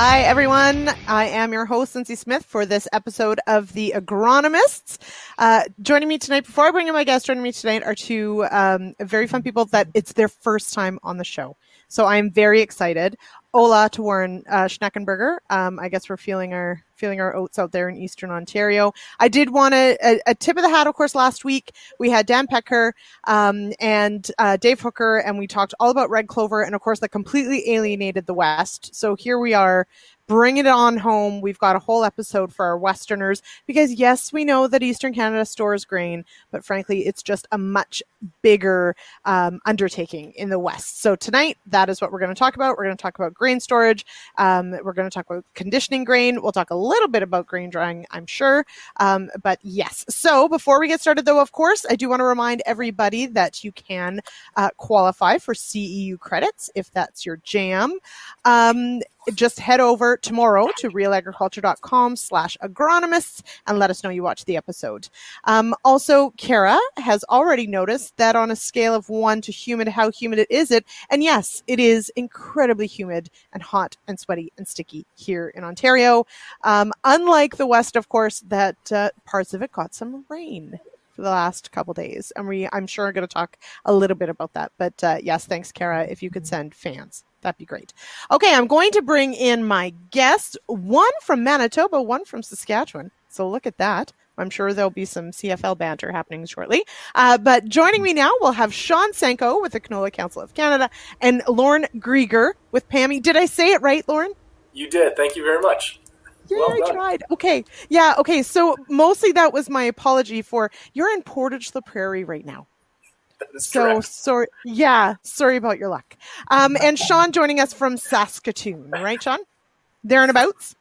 Hi, everyone. I am your host, Lindsay Smith, for this episode of The Agronomists. Uh, joining me tonight, before I bring in my guest, joining me tonight are two um, very fun people that it's their first time on the show. So I'm very excited. Hola to Warren uh, Schneckenberger. Um, I guess we're feeling our feeling our oats out there in Eastern Ontario. I did want a, a, a tip of the hat, of course. Last week we had Dan Pecker um, and uh, Dave Hooker, and we talked all about red clover, and of course that completely alienated the West. So here we are bring it on home. We've got a whole episode for our Westerners because, yes, we know that Eastern Canada stores grain, but frankly, it's just a much bigger um, undertaking in the West. So, tonight, that is what we're going to talk about. We're going to talk about grain storage. Um, we're going to talk about conditioning grain. We'll talk a little bit about grain drying, I'm sure. Um, but yes. So, before we get started, though, of course, I do want to remind everybody that you can uh, qualify for CEU credits if that's your jam. Um, just head over tomorrow to realagriculture.com slash agronomists and let us know you watched the episode. Um, also, Kara has already noticed that on a scale of one to humid, how humid it is it? And yes, it is incredibly humid and hot and sweaty and sticky here in Ontario. Um, unlike the West, of course, that uh, parts of it got some rain for the last couple days. And we, I'm sure, are going to talk a little bit about that. But uh, yes, thanks, Kara. If you could send fans. That'd be great. Okay, I'm going to bring in my guests, one from Manitoba, one from Saskatchewan. So look at that. I'm sure there'll be some CFL banter happening shortly. Uh, but joining me now, we'll have Shawn Senko with the Canola Council of Canada and Lorne Grieger with PAMI. Did I say it right, Lorne? You did. Thank you very much. Yeah, well I tried. Okay. Yeah. Okay. So mostly that was my apology for you're in Portage la Prairie right now so correct. sorry. Yeah, sorry about your luck. Um, and Shawn joining us from Saskatoon, right, Shawn? There and abouts.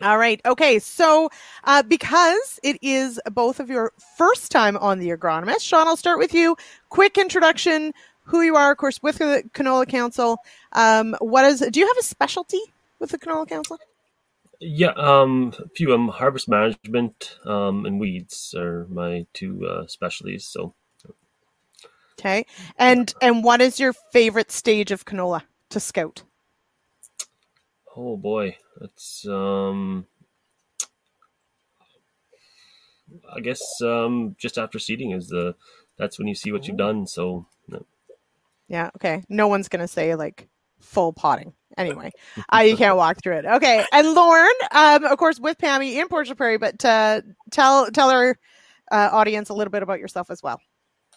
All right. Okay. So, uh, because it is both of your first time on the Agronomist, Shawn, I'll start with you. Quick introduction: who you are, of course, with the Canola Council. Um, what is? Do you have a specialty with the Canola Council? Yeah, um, a few um, harvest management um, and weeds are my two uh, specialties. So Okay. And and what is your favorite stage of canola to scout? Oh boy, that's um I guess um just after seeding is the that's when you see what you've done. So no. Yeah, okay. No one's gonna say like full potting. Anyway, uh, you can't walk through it. Okay, and Lorne, um, of course, with PAMI in Portia Prairie, but uh, tell tell our uh, audience a little bit about yourself as well.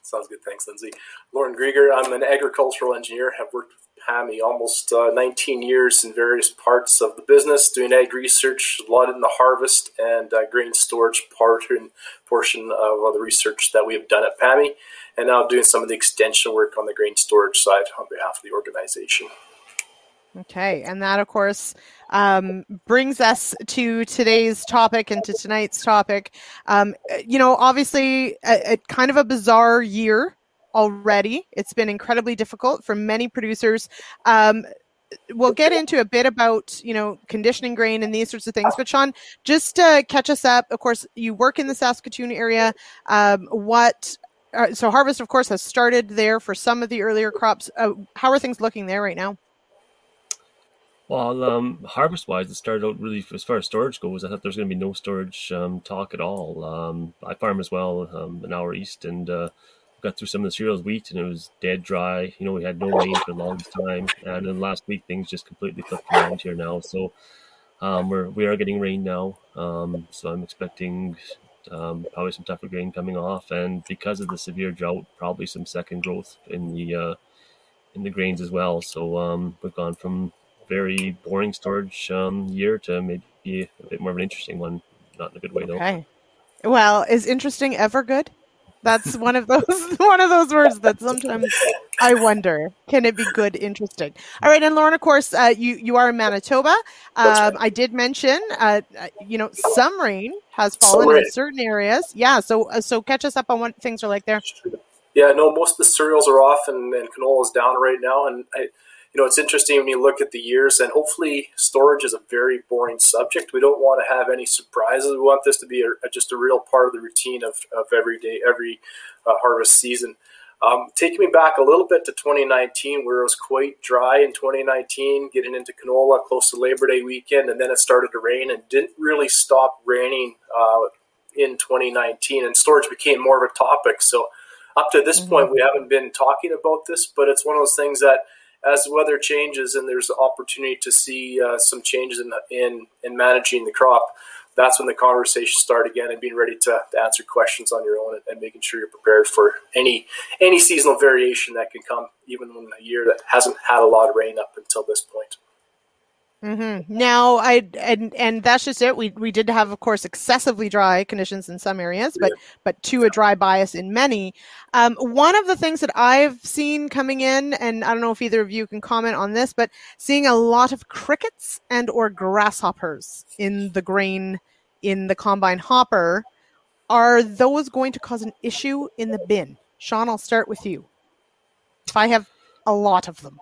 Sounds good. Thanks, Lindsay. Lorne Grieger. I'm an agricultural engineer. Have worked with PAMI almost uh, 19 years in various parts of the business, doing ag research, a lot in the harvest and uh, grain storage part and portion of the research that we have done at PAMI, and now doing some of the extension work on the grain storage side on behalf of the organization. Okay, and that, of course, um, brings us to today's topic and to tonight's topic. Um, you know, obviously, a, a, kind of a bizarre year already. It's been incredibly difficult for many producers. Um, we'll get into a bit about you know conditioning grain and these sorts of things. But Shawn, just to catch us up, of course, you work in the Saskatoon area. Um, what uh, so harvest, of course, has started there for some of the earlier crops. Uh, how are things looking there right now? Well, um, harvest wise, it started out really as far as storage goes. I thought there's going to be no storage um, talk at all. Um, I farm as well, um, an hour east, and uh, got through some of the cereals wheat, and it was dead dry. You know, we had no rain for a long time, and then last week things just completely flipped around here now. So um, we're we are getting rain now. Um, so I'm expecting probably some tougher grain coming off, and because of the severe drought, probably some second growth in the uh, in the grains as well. So we've gone from very boring storage um, year to maybe a bit more of an interesting one. Not in a good way though. Okay. Well, is interesting ever good? That's one of those one of those words that sometimes I wonder can it be good, interesting. All right, and Lorne, of course, uh, you you are in Manitoba. Um, I did mention, uh, uh, you know, some rain has fallen in certain areas. Yeah, so uh, so catch us up on what things are like there. Yeah, no, most of the cereals are off, and, and canola is down right now, and I you know, it's interesting when you look at the years, and hopefully, storage is a very boring subject. We don't want to have any surprises. We want this to be a, just a real part of the routine of, of every day, every uh, harvest season. Um, taking me back a little bit to 2019, where it was quite dry in 2019, getting into canola close to Labor Day weekend, and then it started to rain and didn't really stop raining uh, in 2019, and storage became more of a topic. So up to this mm-hmm. point, we haven't been talking about this, but it's one of those things that as the weather changes and there's opportunity to see uh, some changes in, in, in managing the crop, that's when the conversations start again and being ready to, to answer questions on your own and, and, making sure you're prepared for any any seasonal variation that can come, even in a year that hasn't had a lot of rain up until this point. Mm-hmm. Now, I and and that's just it. We we did have, of course, excessively dry conditions in some areas, but but to a dry bias in many. Um, one of the things that I've seen coming in, and I don't know if either of you can comment on this, but seeing a lot of crickets and or grasshoppers in the grain in the combine hopper. Are those going to cause an issue in the bin? Shawn, I'll start with you. If I have a lot of them.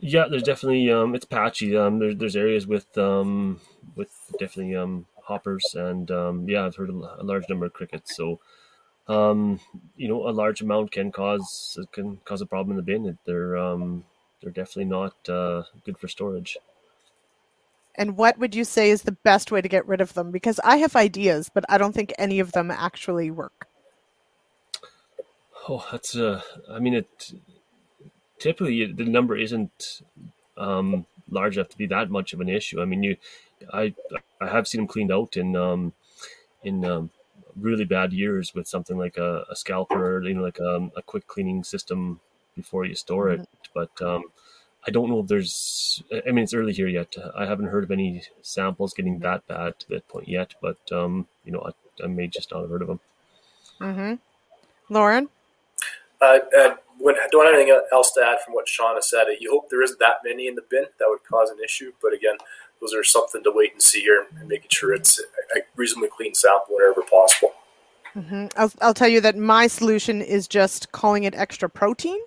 Yeah, there's definitely um, it's patchy. Um, there's there's areas with um, with definitely um, hoppers, and um, yeah, I've heard a, large number of crickets. So, um, you know, a large amount can cause can cause a problem in the bin. They're um, they're definitely not uh, good for storage. And what would you say is the best way to get rid of them? Because I have ideas, but I don't think any of them actually work. Oh, that's uh, I mean it typically the number isn't um, large enough to be that much of an issue. I mean, you, I, I have seen them cleaned out in um, in um, really bad years with something like a, a scalper, you know, like a, um, a, quick cleaning system before you store it. Mm-hmm. But um, I don't know if there's. I mean, it's early here yet. I haven't heard of any samples getting that bad to that point yet. But um, you know, I, I may just not have heard of them. Mm-hmm. Lorne. Uh, uh, when, don't have anything else to add from what Shawn has said. You hope there isn't that many in the bin that would cause an issue. But again, those are something to wait and see here and making sure it's a reasonably clean sample whenever possible. Mm-hmm. I'll, I'll tell you that my solution is just calling it extra protein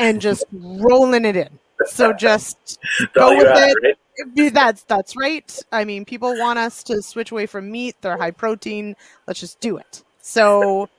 and just rolling it in. So just go with it. Right? That's that's right. I mean, people want us to switch away from meat. They're high protein. Let's just do it. So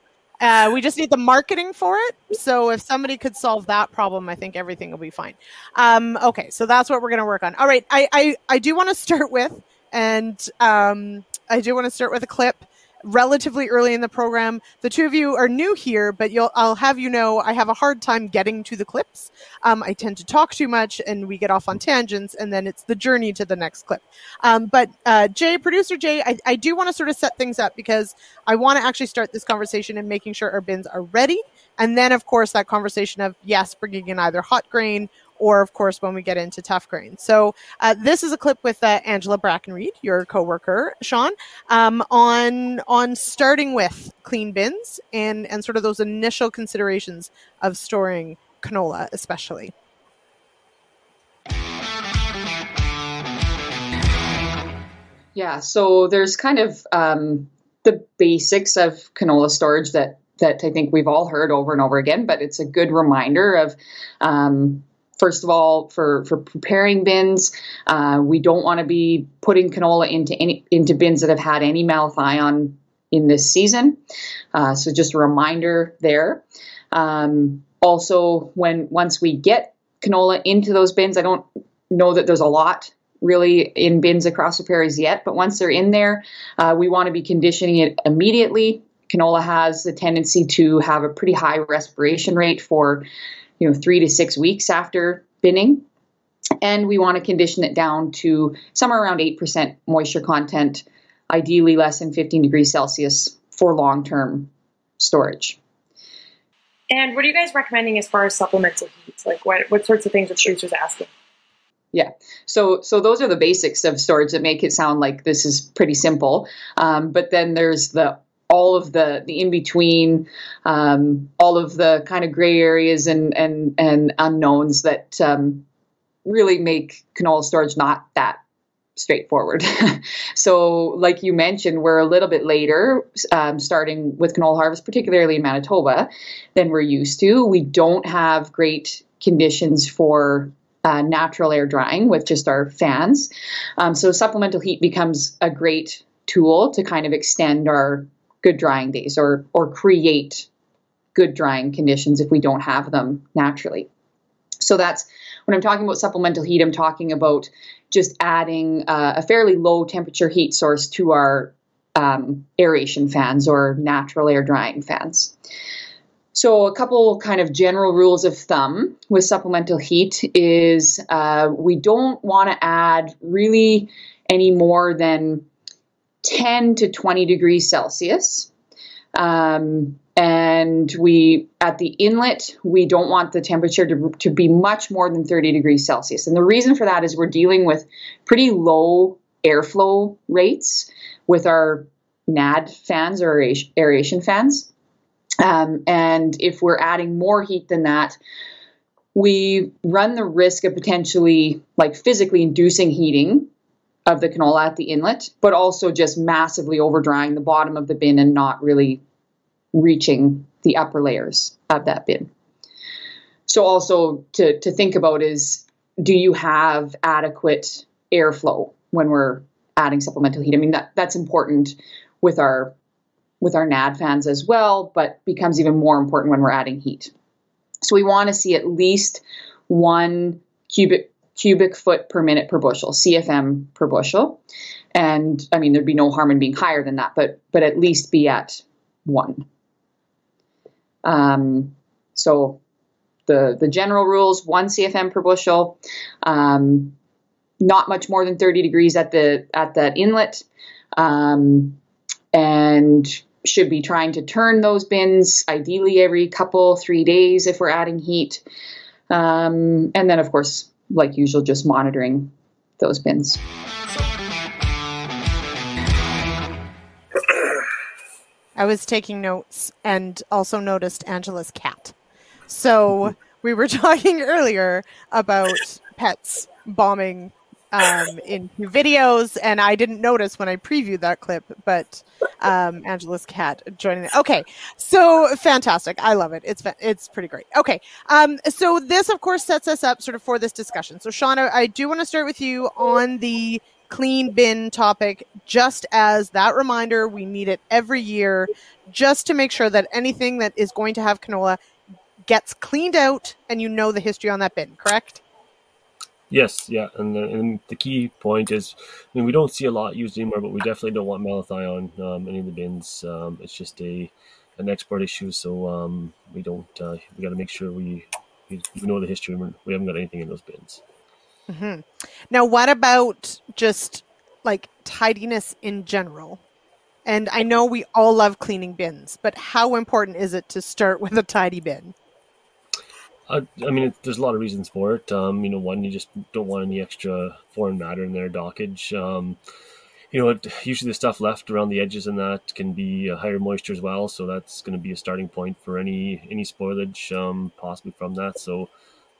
uh, we just need the marketing for it. So if somebody could solve that problem, I think everything will be fine. Um, okay, so that's what we're going to work on. All right, I I, I do want to start with, and um, I do want to start with a clip relatively early in the program. The two of you are new here, but I'll have you know I have a hard time getting to the clips. Um, I tend to talk too much, and we get off on tangents, and then it's the journey to the next clip. Um, but uh, Jay, producer Jay, I, I do want to sort of set things up because I want to actually start this conversation and making sure our bins are ready. And then, of course, that conversation of yes, bringing in either hot grain or of course when we get into tough grain. So uh, this is a clip with uh, Angela Brackenreed, your coworker, Shawn, um, on on starting with clean bins and and sort of those initial considerations of storing canola, especially. Yeah, so there's kind of um, the basics of canola storage that that I think we've all heard over and over again, but it's a good reminder of um, first of all, for, for preparing bins, uh, we don't want to be putting canola into any into bins that have had any malathion in this season. Uh, so just a reminder there. Um, also, when once we get canola into those bins, I don't know that there's a lot really in bins across the prairies yet, but once they're in there, uh, we want to be conditioning it immediately. Canola has the tendency to have a pretty high respiration rate for you know, three to six weeks after binning. And we want to condition it down to somewhere around 8% moisture content, ideally less than 15 degrees Celsius for long term storage. And what are you guys recommending as far as supplemental heat? Like what, what sorts of things are producers asking? Yeah, so so those are the basics of storage that make it sound like this is pretty simple. Um, but then there's the all of the the in between, um, all of the kind of gray areas and and and unknowns that um, really make canola storage not that straightforward. so, like you mentioned, we're a little bit later um, starting with canola harvest, particularly in Manitoba, than we're used to. We don't have great conditions for uh, natural air drying with just our fans. Um, so, supplemental heat becomes a great tool to kind of extend our good drying days or or create good drying conditions if we don't have them naturally. So that's when I'm talking about supplemental heat, I'm talking about just adding uh, a fairly low temperature heat source to our um, aeration fans or natural air drying fans. So, a couple kind of general rules of thumb with supplemental heat is uh, we don't want to add really any more than 10 to 20 degrees Celsius. Um, and we at the inlet we don't want the temperature to, to be much more than 30 degrees celsius. And the reason for that is we're dealing with pretty low airflow rates with our nad fans or aeration fans. Um, and if we're adding more heat than that we run the risk of potentially like physically inducing heating of the canola at the inlet but also just massively over drying the bottom of the bin and not really reaching the upper layers of that bin. So also to, to think about is do you have adequate airflow when we're adding supplemental heat? I mean that that's important with our with our NAD fans as well, but becomes even more important when we're adding heat. So we want to see at least one cubic cubic foot per minute per bushel, CFM per bushel. And I mean there'd be no harm in being higher than that, but but at least be at one. Um, so the the general rules: one CFM per bushel, um, not much more than 30 degrees at the at that inlet, um, and should be trying to turn those bins ideally every couple three days if we're adding heat, um, and then of course, like usual, just monitoring those bins. I was taking notes and also noticed Angela's cat. So we were talking earlier about pets bombing um, in videos, and I didn't notice when I previewed that clip, but um, Angela's cat joining. Okay, so fantastic! I love it. It's it's pretty great. Okay, um, so this of course sets us up sort of for this discussion. So Shauna, I do want to start with you on the clean bin topic just as that reminder. We need it every year just to make sure that anything that is going to have canola gets cleaned out and you know the history on that bin, correct? Yes, yeah, and the, and the key point is, I mean, we don't see a lot used anymore, but we definitely don't want malathion um, any of the bins. Um, it's just a an export issue, so um, we don't. Uh, we got to make sure we, we, know the history. We haven't got anything in those bins. Mm-hmm. Now, what about just like tidiness in general? And I know we all love cleaning bins, but how important is it to start with a tidy bin? Uh, I mean, it, there's a lot of reasons for it. Um, you know, one, you just don't want any extra foreign matter in there, dockage. Um, you know, it, usually the stuff left around the edges and that can be higher moisture as well. So that's going to be a starting point for any any spoilage, um, possibly from that. So,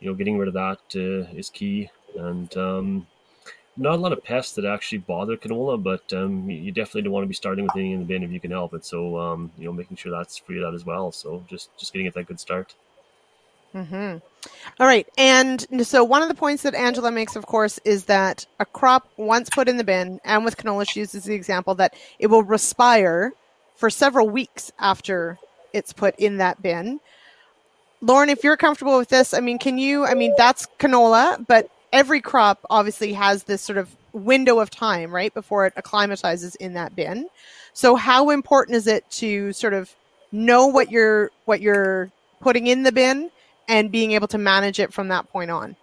you know, getting rid of that uh, is key and um, not a lot of pests that actually bother canola, but um, you definitely don't want to be starting with anything in the bin if you can help it. So um, you know, making sure that's free of that as well. So just just getting it that good start. Hmm. All right, and so one of the points that Angela makes, of course, is that a crop once put in the bin, and with canola, she uses the example that it will respire for several weeks after it's put in that bin. Lorne, if you're comfortable with this, I mean, can you? I mean, that's canola, but every crop obviously has this sort of window of time, right, before it acclimatizes in that bin. So how important is it to sort of know what you're what you're putting in the bin and being able to manage it from that point on?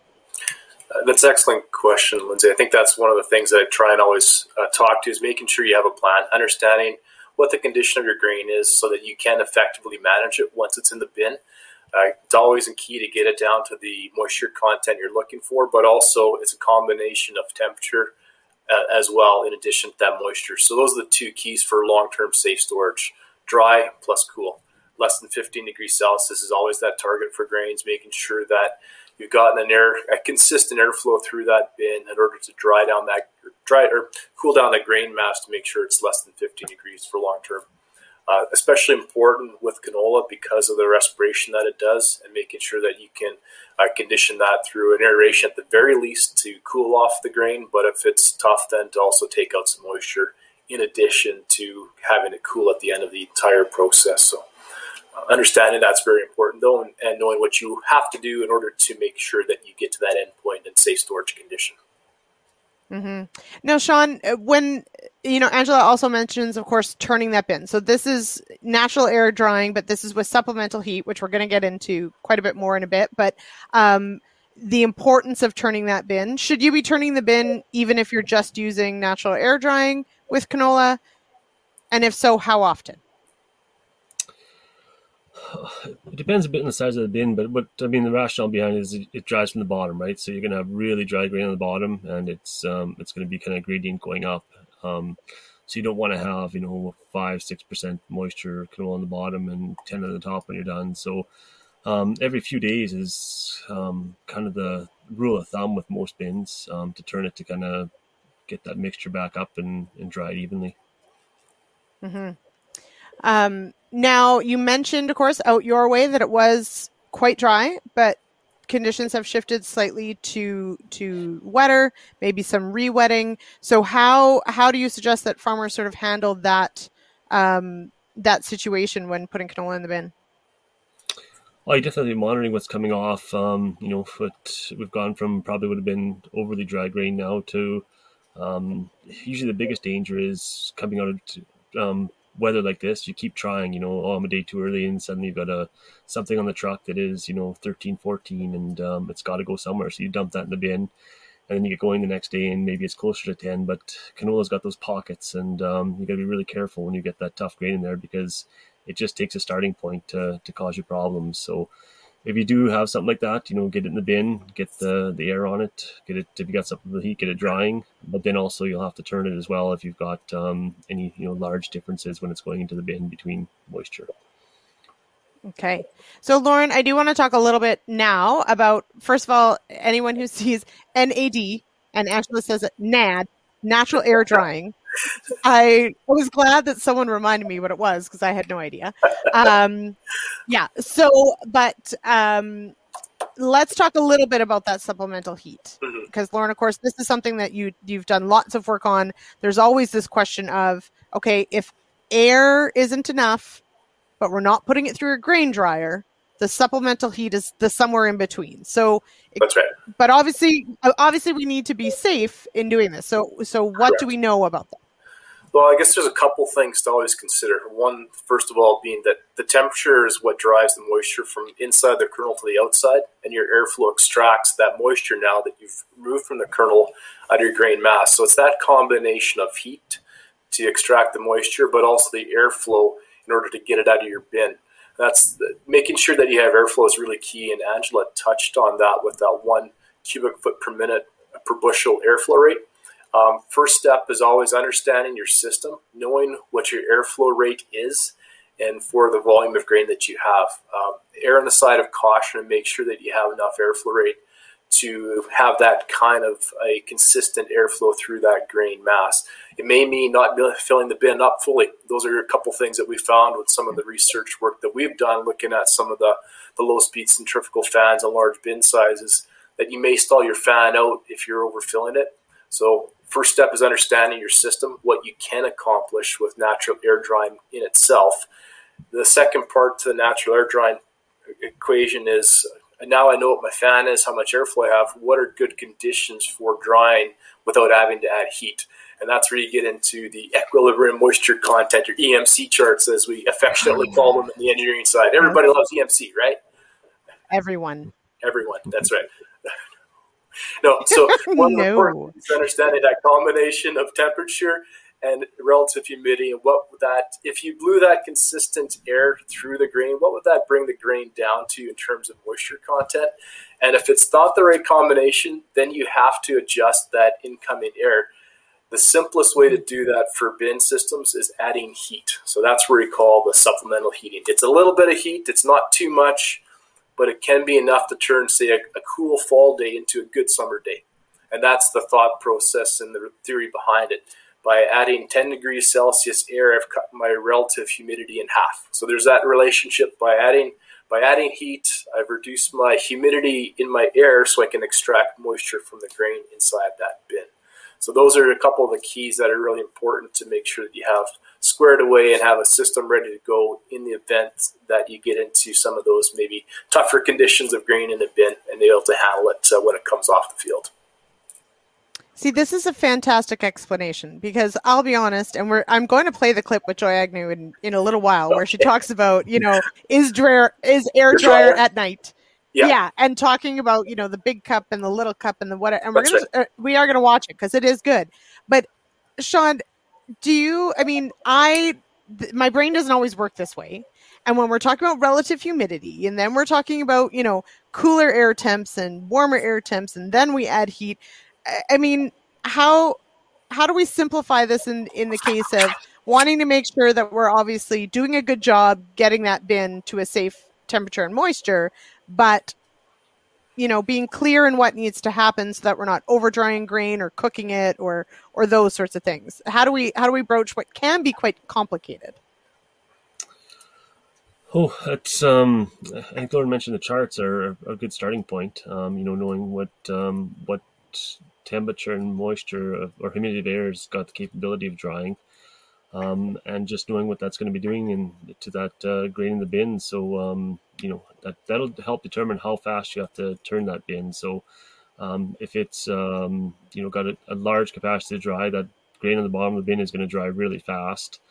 Uh, that's an excellent question, Lindsay. I think that's one of the things that I try and always uh, talk to is making sure you have a plan, understanding what the condition of your grain is so that you can effectively manage it once it's in the bin. Uh, it's always a key to get it down to the moisture content you're looking for, but also it's a combination of temperature uh, as well, in addition to that moisture. So those are the two keys for long-term safe storage: dry plus cool. Less than 15 degrees Celsius is always that target for grains. Making sure that you've gotten an air, a consistent airflow through that bin in order to dry down that dry or cool down the grain mass to make sure it's less than 15 degrees for long term uh, especially important with canola because of the respiration that it does and making sure that you can uh, condition that through an aeration at the very least to cool off the grain. But if it's tough, then to also take out some moisture in addition to having it cool at the end of the entire process. So understanding that's very important though, and, and knowing what you have to do in order to make sure that you get to that endpoint in safe storage condition. Mm-hmm. Now, Shawn, uh, when you know Angela also mentions, of course, turning that bin. So this is natural air drying, but this is with supplemental heat, which we're going to get into quite a bit more in a bit. But um, the importance of turning that bin. Should you be turning the bin even if you're just using natural air drying with canola? And if so, how often? it depends a bit on the size of the bin, but what I mean, the rationale behind it is it, it dries from the bottom, right? So you're gonna have really dry grain on the bottom, and it's um, it's gonna be kind of gradient going up. Um, so you don't want to have you know five six percent moisture canola on the bottom and ten on the top when you're done. So um, every few days is um, kind of the rule of thumb with most bins um, to turn it to kind of get that mixture back up and, and dry it evenly. Mm-hmm. Um, now, you mentioned, of course, out your way that it was quite dry, but conditions have shifted slightly to to wetter, maybe some re-wetting. So how how do you suggest that farmers sort of handle that um, that situation when putting canola in the bin? Well, you definitely monitoring what's coming off. Um, you know, what we've gone from probably would have been overly dry grain now to um, usually the biggest danger is coming out of um, weather like this, you keep trying, you know, oh, I'm a day too early and suddenly you've got a something on the truck that is, you know, 13, 14 and um, it's got to go somewhere. So you dump that in the bin and then you get going the next day and maybe it's closer to 10, but canola's got those pockets and um, you got to be really careful when you get that tough grain in there because it just takes a starting point to, to cause you problems. So if you do have something like that, you know, get it in the bin, get the, the air on it, get it, if you got something with heat, get it drying. But then also you'll have to turn it as well if you've got um, any, you know, large differences when it's going into the bin between moisture. Okay. So, Lorne, I do want to talk a little bit now about, first of all, anyone who sees NAD and actually says NAD, natural air drying. I was glad that someone reminded me what it was because I had no idea. Um, yeah. So, but um, let's talk a little bit about that supplemental heat because mm-hmm. Lorne, of course, this is something that you you've done lots of work on. There's always this question of okay, if air isn't enough, but we're not putting it through a grain dryer, the supplemental heat is the somewhere in between. So that's right. But obviously, obviously, we need to be safe in doing this. So, so what Correct. do we know about that? Well, I guess there's a couple things to always consider. One, first of all, being that the temperature is what drives the moisture from inside the kernel to the outside, and your airflow extracts that moisture now that you've removed from the kernel out of your grain mass. So it's that combination of heat to extract the moisture, but also the airflow in order to get it out of your bin. That's the, making sure that you have airflow is really key, and Angela touched on that with that one cubic foot per minute per bushel airflow rate. Um, first step is always understanding your system, knowing what your airflow rate is, and for the volume of grain that you have. Um, err on the side of caution and make sure that you have enough airflow rate to have that kind of a consistent airflow through that grain mass. It may mean not filling the bin up fully. Those are a couple things that we found with some of the research work that we've done looking at some of the, the low speed centrifugal fans and large bin sizes that you may stall your fan out if you're overfilling it. So First step is understanding your system, what you can accomplish with natural air drying in itself. The second part to the natural air drying equation is now I know what my fan is, how much airflow I have, what are good conditions for drying without having to add heat. And that's where you get into the equilibrium moisture content, your EMC charts, as we affectionately call them in the engineering side. Everybody loves EMC, right? Everyone. Everyone, that's right. No, so one no. important is understanding that combination of temperature and relative humidity and what would that if you blew that consistent air through the grain what would that bring the grain down to in terms of moisture content? And if it's not the right combination then you have to adjust that incoming air. The simplest way to do that for bin systems is adding heat. So that's where we call the supplemental heating. It's a little bit of heat. It's not too much but it can be enough to turn, say, a, a cool fall day into a good summer day. And that's the thought process and the theory behind it. By adding 10 degrees Celsius air, I've cut my relative humidity in half. So there's that relationship. By adding by adding heat, I've reduced my humidity in my air so I can extract moisture from the grain inside that bin. So those are a couple of the keys that are really important to make sure that you have squared away and have a system ready to go in the event that you get into some of those maybe tougher conditions of grain in the bin and be able to handle it uh, when it comes off the field. See, this is a fantastic explanation because I'll be honest, and we're I'm going to play the clip with Joy Agnew in, in a little while where she talks about, you know, is dryer is air dryer at night. Yeah. yeah. and talking about you know the big cup and the little cup and the what, and we're That's gonna right. uh, we are gonna watch it because it is good. But Shawn, do you? I mean, I th- my brain doesn't always work this way. And when we're talking about relative humidity, and then we're talking about you know cooler air temps and warmer air temps, and then we add heat. I mean, how how do we simplify this in in the case of wanting to make sure that we're obviously doing a good job getting that bin to a safe temperature and moisture, but you know being clear in what needs to happen so that we're not over drying grain or cooking it or or those sorts of things how do we how do we broach what can be quite complicated oh it's um i think lorne mentioned the charts are a good starting point um you know knowing what um what temperature and moisture or humidity of air has got the capability of drying. Um, and just knowing what that's going to be doing in, to that uh, grain in the bin. So, um, you know, that, that'll help determine how fast you have to turn that bin. So, um, if it's, um, you know, got a, a, large capacity to dry, that grain on the bottom of the bin is going to dry really fast.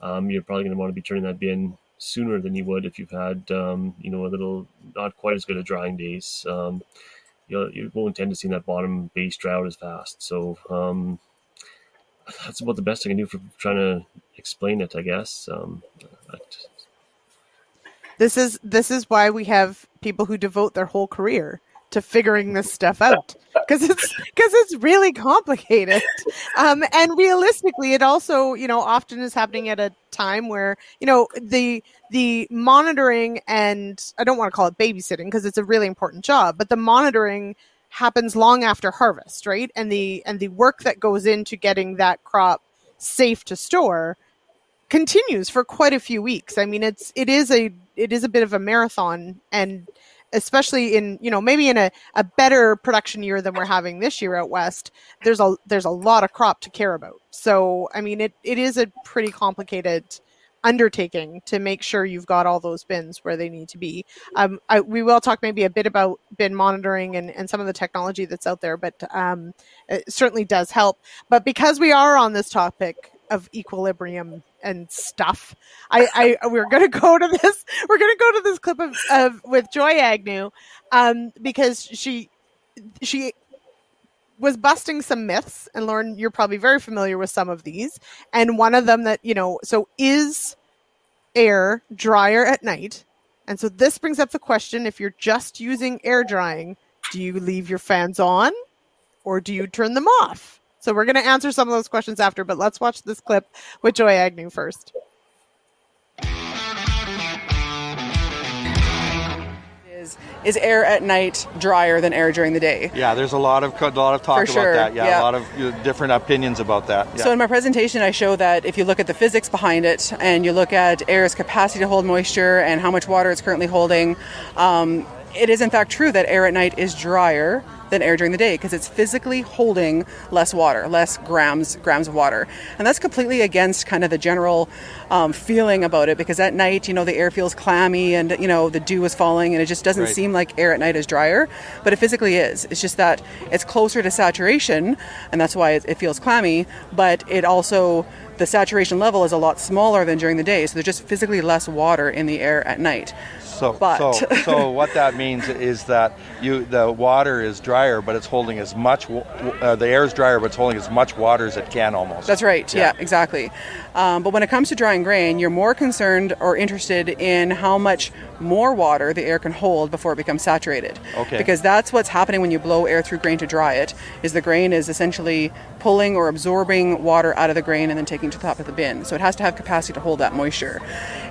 Um, you're probably going to want to be turning that bin sooner than you would if you've had, um, you know, a little not quite as good at drying days you you won't tend to see that bottom base dry out as fast. So that's about the best I can do for trying to explain it, I guess. Um. This is this is why we have people who devote their whole career to figuring this stuff out because it's because it's really complicated um, and realistically it also you know often is happening at a time where you know the the monitoring and i don't want to call it babysitting because it's a really important job but the monitoring happens long after harvest right? And the and the work that goes into getting that crop safe to store continues for quite a few weeks. I mean it's it is a it is a bit of a marathon and especially in you know maybe in a, a better production year than we're having this year out west there's a there's a lot of crop to care about. So i mean it, it is a pretty complicated undertaking to make sure you've got all those bins where they need to be um, I, we will talk maybe a bit about bin monitoring and, and some of the technology that's out there but um, it certainly does help but because we are on this topic of equilibrium and stuff. I, I we're gonna go to this. We're gonna go to this clip of, of with Joy Agnew, um, because she she was busting some myths, and Lorne, you're probably very familiar with some of these. And one of them that you know, so is air drier at night? And so this brings up the question: if you're just using air drying, do you leave your fans on, or do you turn them off? So we're going to answer some of those questions after, but let's watch this clip with Joy Agnew first. Is, is air at night drier than air during the day? Yeah, there's a lot of a lot of talk about that. Yeah, yeah, a lot of different opinions about that. Yeah. So in my presentation, I show that if you look at the physics behind it and you look at air's capacity to hold moisture and how much water it's currently holding, um, it is in fact true that air at night is drier than air during the day because it's physically holding less water, less grams grams of water, and that's completely against kind of the general um, feeling about it because at night, you know, the air feels clammy and you know the dew is falling, and it just doesn't right. seem like air at night is drier, but it physically is. It's just that it's closer to saturation, and that's why it, it feels clammy, but it also the saturation level is a lot smaller than during the day, so there's just physically less water in the air at night. So, but. so, so what that means is that you the water is drier, but it's holding as much. Uh, the air is drier, but it's holding as much water as it can almost. That's right. Yeah, yeah exactly. Um, but when it comes to drying grain, you're more concerned or interested in how much more water the air can hold before it becomes saturated. Okay. Because that's what's happening when you blow air through grain to dry it. Is the grain is essentially pulling or absorbing water out of the grain and then taking to the top of the bin. So it has to have capacity to hold that moisture.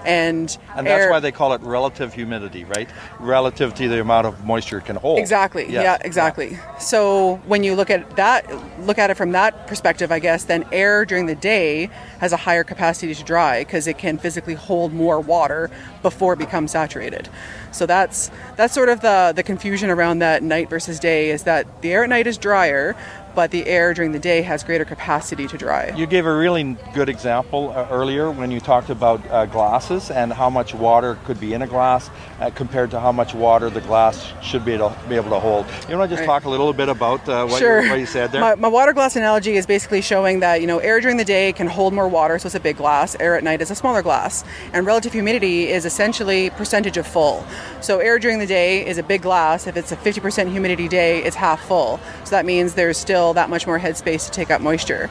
And and that's air, why they call it relative humidity, right? Relative to the amount of moisture it can hold. Exactly. Yes. Yeah, exactly. Yeah. So when you look at that, look at it from that perspective, I guess, then air during the day has a higher capacity to dry because it can physically hold more water before it becomes saturated. So that's that's sort of the the confusion around that night versus day is that the air at night is drier, but the air during the day has greater capacity to dry. You gave a really good example uh, earlier when you talked about uh, glasses and how much water could be in a glass uh, compared to how much water the glass should be able to, be able to hold. You want to just Right. talk a little bit about uh, what, sure. you, what you said there? My, my water glass analogy is basically showing that you know air during the day can hold more water, so it's a big glass. Air at night is a smaller glass, and relative humidity is essentially percentage of full. So air during the day is a big glass. If it's a 50% humidity day, it's half full. So that means there's still that much more headspace to take up moisture.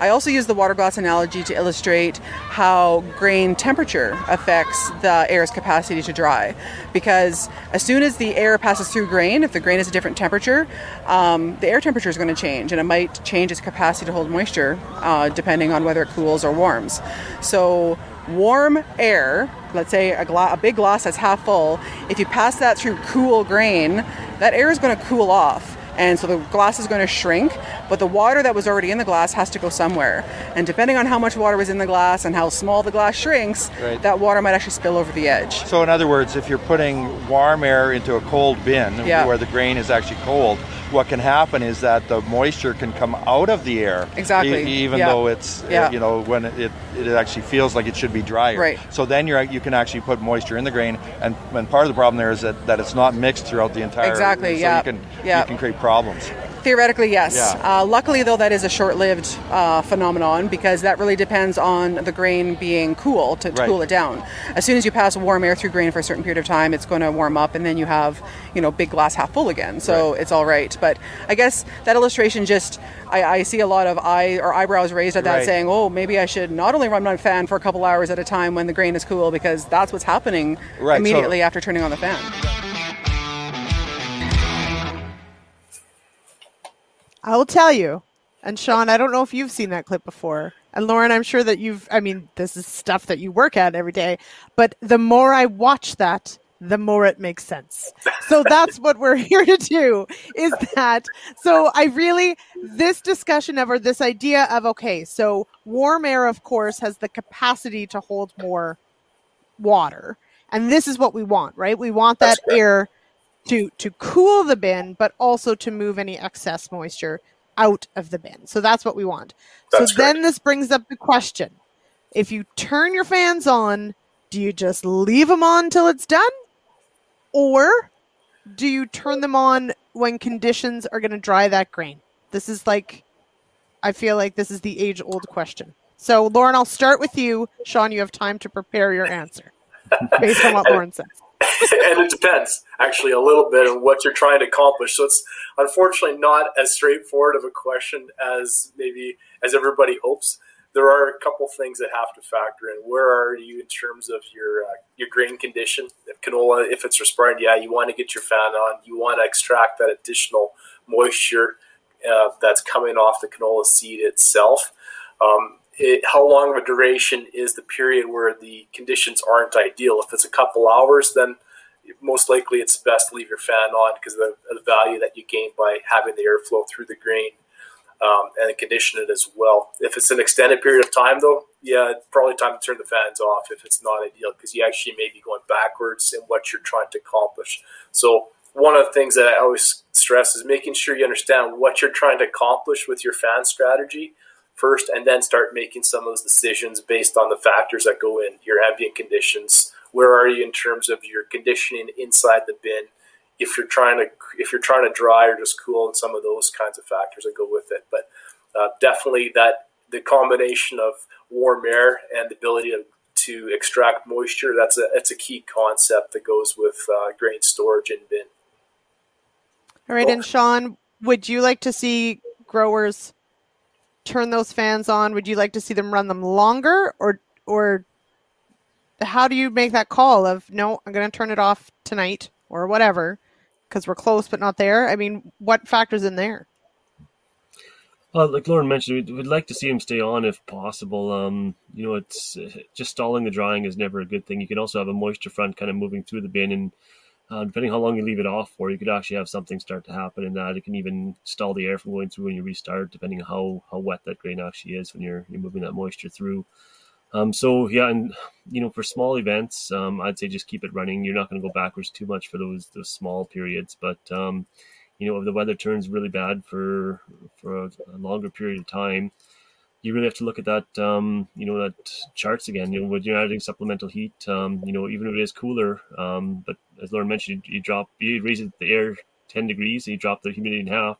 I also use the water glass analogy to illustrate how grain temperature affects the air's capacity to dry. Because as soon as the air passes through grain, if the grain is a different temperature, um, the air temperature is going to change and it might change its capacity to hold moisture uh, depending on whether it cools or warms. So, warm air, let's say a, gla- a big glass that's half full, if you pass that through cool grain, that air is going to cool off. And so the glass is going to shrink, but the water that was already in the glass has to go somewhere. And depending on how much water was in the glass and how small the glass shrinks, Right. that water might actually spill over the edge. So, in other words, if you're putting warm air into a cold bin Yeah. where the grain is actually cold, what can happen is that the moisture can come out of the air. Exactly. e- even Yeah. though it's, uh, Yeah. you know, when it, it actually feels like it should be drier. Right. So then you're, you can actually put moisture in the grain, and, and part of the problem there is that, that it's not mixed throughout the entire. Exactly, So yeah. you can Yeah. you can create problems. Theoretically, yes. Yeah. Uh, luckily, though, that is a short-lived uh, phenomenon because that really depends on the grain being cool to, to Right. cool it down. As soon as you pass warm air through grain for a certain period of time, it's going to warm up, and then you have, you know, big glass half full again. So Right. it's all right. But I guess that illustration just, I, I see a lot of eye or eyebrows raised at that, Right. saying, "Oh, maybe I should not only run my fan for a couple hours at a time when the grain is cool because that's what's happening Right, so- immediately after turning on the fan." I'll tell you. And Shawn, I don't know if you've seen that clip before. And Lorne, I'm sure that you've, I mean, this is stuff that you work at every day. But the more I watch that, the more it makes sense. So that's what we're here to do is that. So I really, this discussion of, or this idea of, okay, so warm air, of course, has the capacity to hold more water. And this is what we want, right? We want that air to to cool the bin, but also to move any excess moisture out of the bin. So that's what we want. That's so then this brings up the question: If you turn your fans on, do you just leave them on till it's done, or do you turn them on when conditions are going to dry that grain? This is like, I feel like this is the age old question. So Lorne, I'll start with you. Shawn, you have time to prepare your answer based on what Lorne says. and it depends actually a little bit on what you're trying to accomplish. So it's unfortunately not as straightforward of a question as maybe as everybody hopes. There are a couple things that have to factor in. Where are you in terms of your uh, your grain condition? If canola, if it's respirant, yeah, you want to get your fan on. You want to extract that additional moisture uh, that's coming off the canola seed itself. Um, it, how long of a duration is the period where the conditions aren't ideal? If it's a couple hours, then most likely it's best to leave your fan on because of the, the value that you gain by having the airflow through the grain um, and condition it as well. If it's an extended period of time, though, yeah, it's probably time to turn the fans off if it's not ideal because you actually may be going backwards in what you're trying to accomplish. So one of the things that I always stress is making sure you understand what you're trying to accomplish with your fan strategy first, and then start making some of those decisions based on the factors that go in your ambient conditions. Where are you in terms of your conditioning inside the bin? If you're trying to if you're trying to dry or just cool, and some of those kinds of factors that go with it. But uh, definitely that the combination of warm air and the ability to, to extract moisture that's a that's a key concept that goes with uh, grain storage and bin. All right, and Shawn, would you like to see growers turn those fans on? Would you like to see them run them longer, or or how do you make that call of no, I'm going to turn it off tonight or whatever because we're close but not there? I mean, what factors in there? Well, like Lorne mentioned, we'd, we'd like to see them stay on if possible. Um, you know, it's uh, just stalling the drying is never a good thing. You can also have a moisture front kind of moving through the bin, and uh, depending how long you leave it off for, you could actually have something start to happen in that. It can even stall the air from going through when you restart, depending on how, how wet that grain actually is when you're you're moving that moisture through. Um, so yeah, and you know, for small events, um, I'd say just keep it running. You're not going to go backwards too much for those those small periods, but um, you know, if the weather turns really bad for for a, a longer period of time, you really have to look at that, um, you know, that charts again. You know, when you're adding supplemental heat, um, you know, even if it is cooler, um, but as Lorne mentioned, you, you drop, you raise the air 10 degrees and you drop the humidity in half.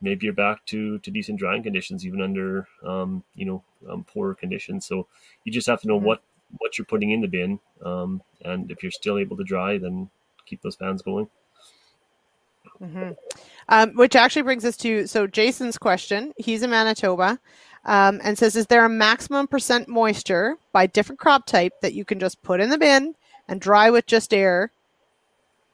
Maybe you're back to, to decent drying conditions, even under, um, you know, um, poorer conditions. So you just have to know mm-hmm. what, what you're putting in the bin. Um, and if you're still able to dry, then keep those fans going. Mm-hmm. Um, which actually brings us to so Jason's question. He's in Manitoba um, and says, "Is there a maximum percent moisture by different crop type that you can just put in the bin and dry with just air,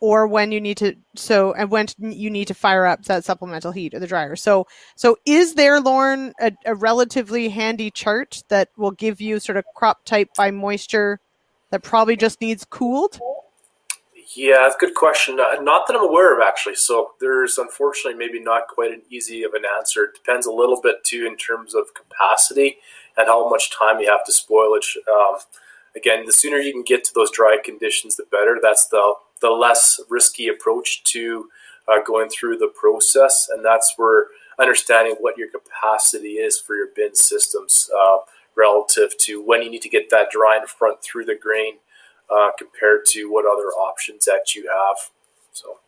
or when you need to so and when you need to fire up that supplemental heat or the dryer?" So, so is there, Lorne, a, a relatively handy chart that will give you sort of crop type by moisture that probably just needs cooled? Yeah, that's a good question. Uh, not that I'm aware of, actually. So there's unfortunately maybe not quite an easy of an answer. It depends a little bit too in terms of capacity and how much time you have to spoilage. Um, again, the sooner you can get to those dry conditions, the better. That's the the less risky approach to uh, going through the process, and that's where understanding what your capacity is for your bin systems uh, relative to when you need to get that dry in front through the grain uh, compared to what other options that you have. So,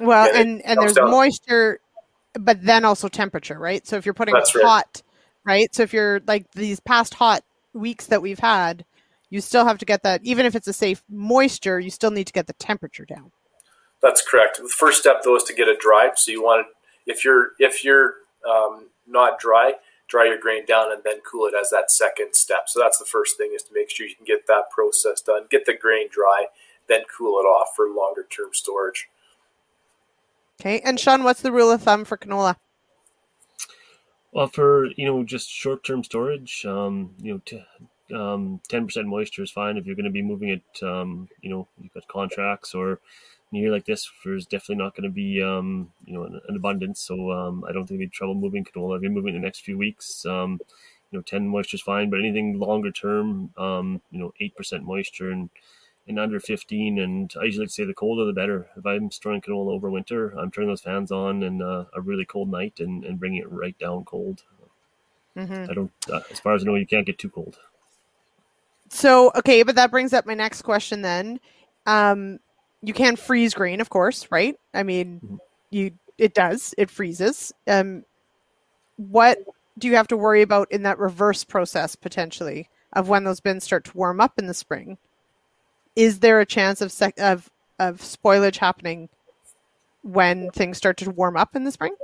well, and and there's down. moisture, but then also temperature, right? So if you're putting That's hot, right. right? So if you're like these past hot weeks that we've had, you still have to get that. Even if it's a safe moisture, you still need to get the temperature down. That's correct. The first step though is to get it dry. So you want to, if you're if you're um, not dry, dry your grain down and then cool it as that second step. So that's the first thing is to make sure you can get that process done, get the grain dry, then cool it off for longer term storage. Okay, and Shawn, what's the rule of thumb for canola? Well, for you know just short term storage, um, you know, t- um, 10% moisture is fine if you're going to be moving it. Um, you know, you've got contracts or a year like this, there's definitely not going to be um, you know an, an abundance. So um, I don't think we'd trouble moving canola. You're moving in the next few weeks, um, you know, 10 moisture is fine. But anything longer term, um, you know, eight percent moisture and and under 15. And I usually say the colder the better. If I'm storing canola over winter, I'm turning those fans on in uh, a really cold night and, and bringing it right down cold. Mm-hmm. I don't, uh, as far as I know, you can't get too cold. So okay, but that brings up my next question then. Um, you can freeze grain, of course, right? I mean, mm-hmm. you it does it freezes. Um, what do you have to worry about in that reverse process potentially of when those bins start to warm up in the spring? Is there a chance of sec- of of spoilage happening when things start to warm up in the spring?